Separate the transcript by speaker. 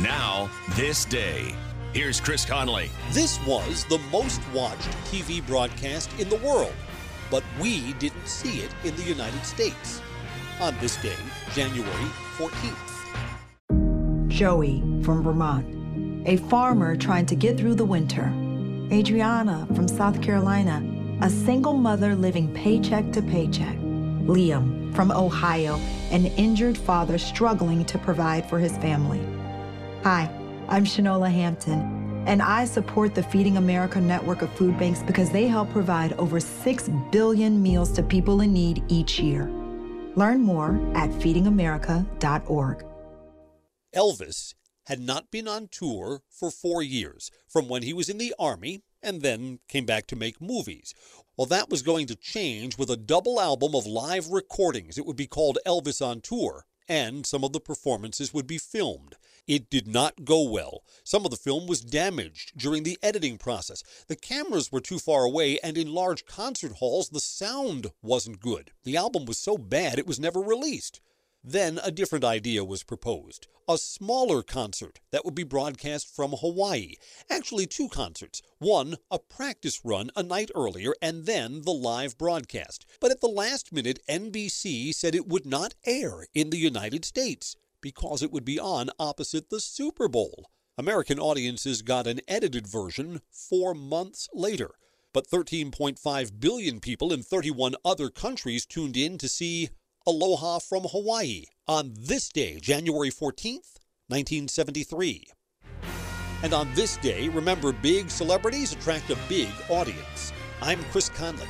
Speaker 1: Now, this day. Here's Chris Conley.
Speaker 2: This was the most watched TV broadcast in the world, but we didn't see it in the United States. On this day, January 14th.
Speaker 3: Joey from Vermont, a farmer trying to get through the winter. Adriana from South Carolina, a single mother living paycheck to paycheck. Liam from Ohio, an injured father struggling to provide for his family. Hi, I'm Shanola Hampton, and I support the Feeding America network of food banks because they help provide over 6 billion meals to people in need each year. Learn more at feedingamerica.org.
Speaker 2: Elvis had not been on tour for four years, from when he was in the Army and then came back to make movies. Well, that was going to change with a double album of live recordings. It would be called Elvis on Tour, and some of the performances would be filmed. It did not go well. Some of the film was damaged during the editing process. The cameras were too far away, and in large concert halls, the sound wasn't good. The album was so bad it was never released. Then a different idea was proposed a smaller concert that would be broadcast from Hawaii. Actually, two concerts one, a practice run a night earlier, and then the live broadcast. But at the last minute, NBC said it would not air in the United States because it would be on opposite the Super Bowl. American audiences got an edited version four months later. But 13.5 billion people in 31 other countries tuned in to see Aloha from Hawaii on this day, January 14th, 1973. And on this day, remember big celebrities attract a big audience. I'm Chris Conley.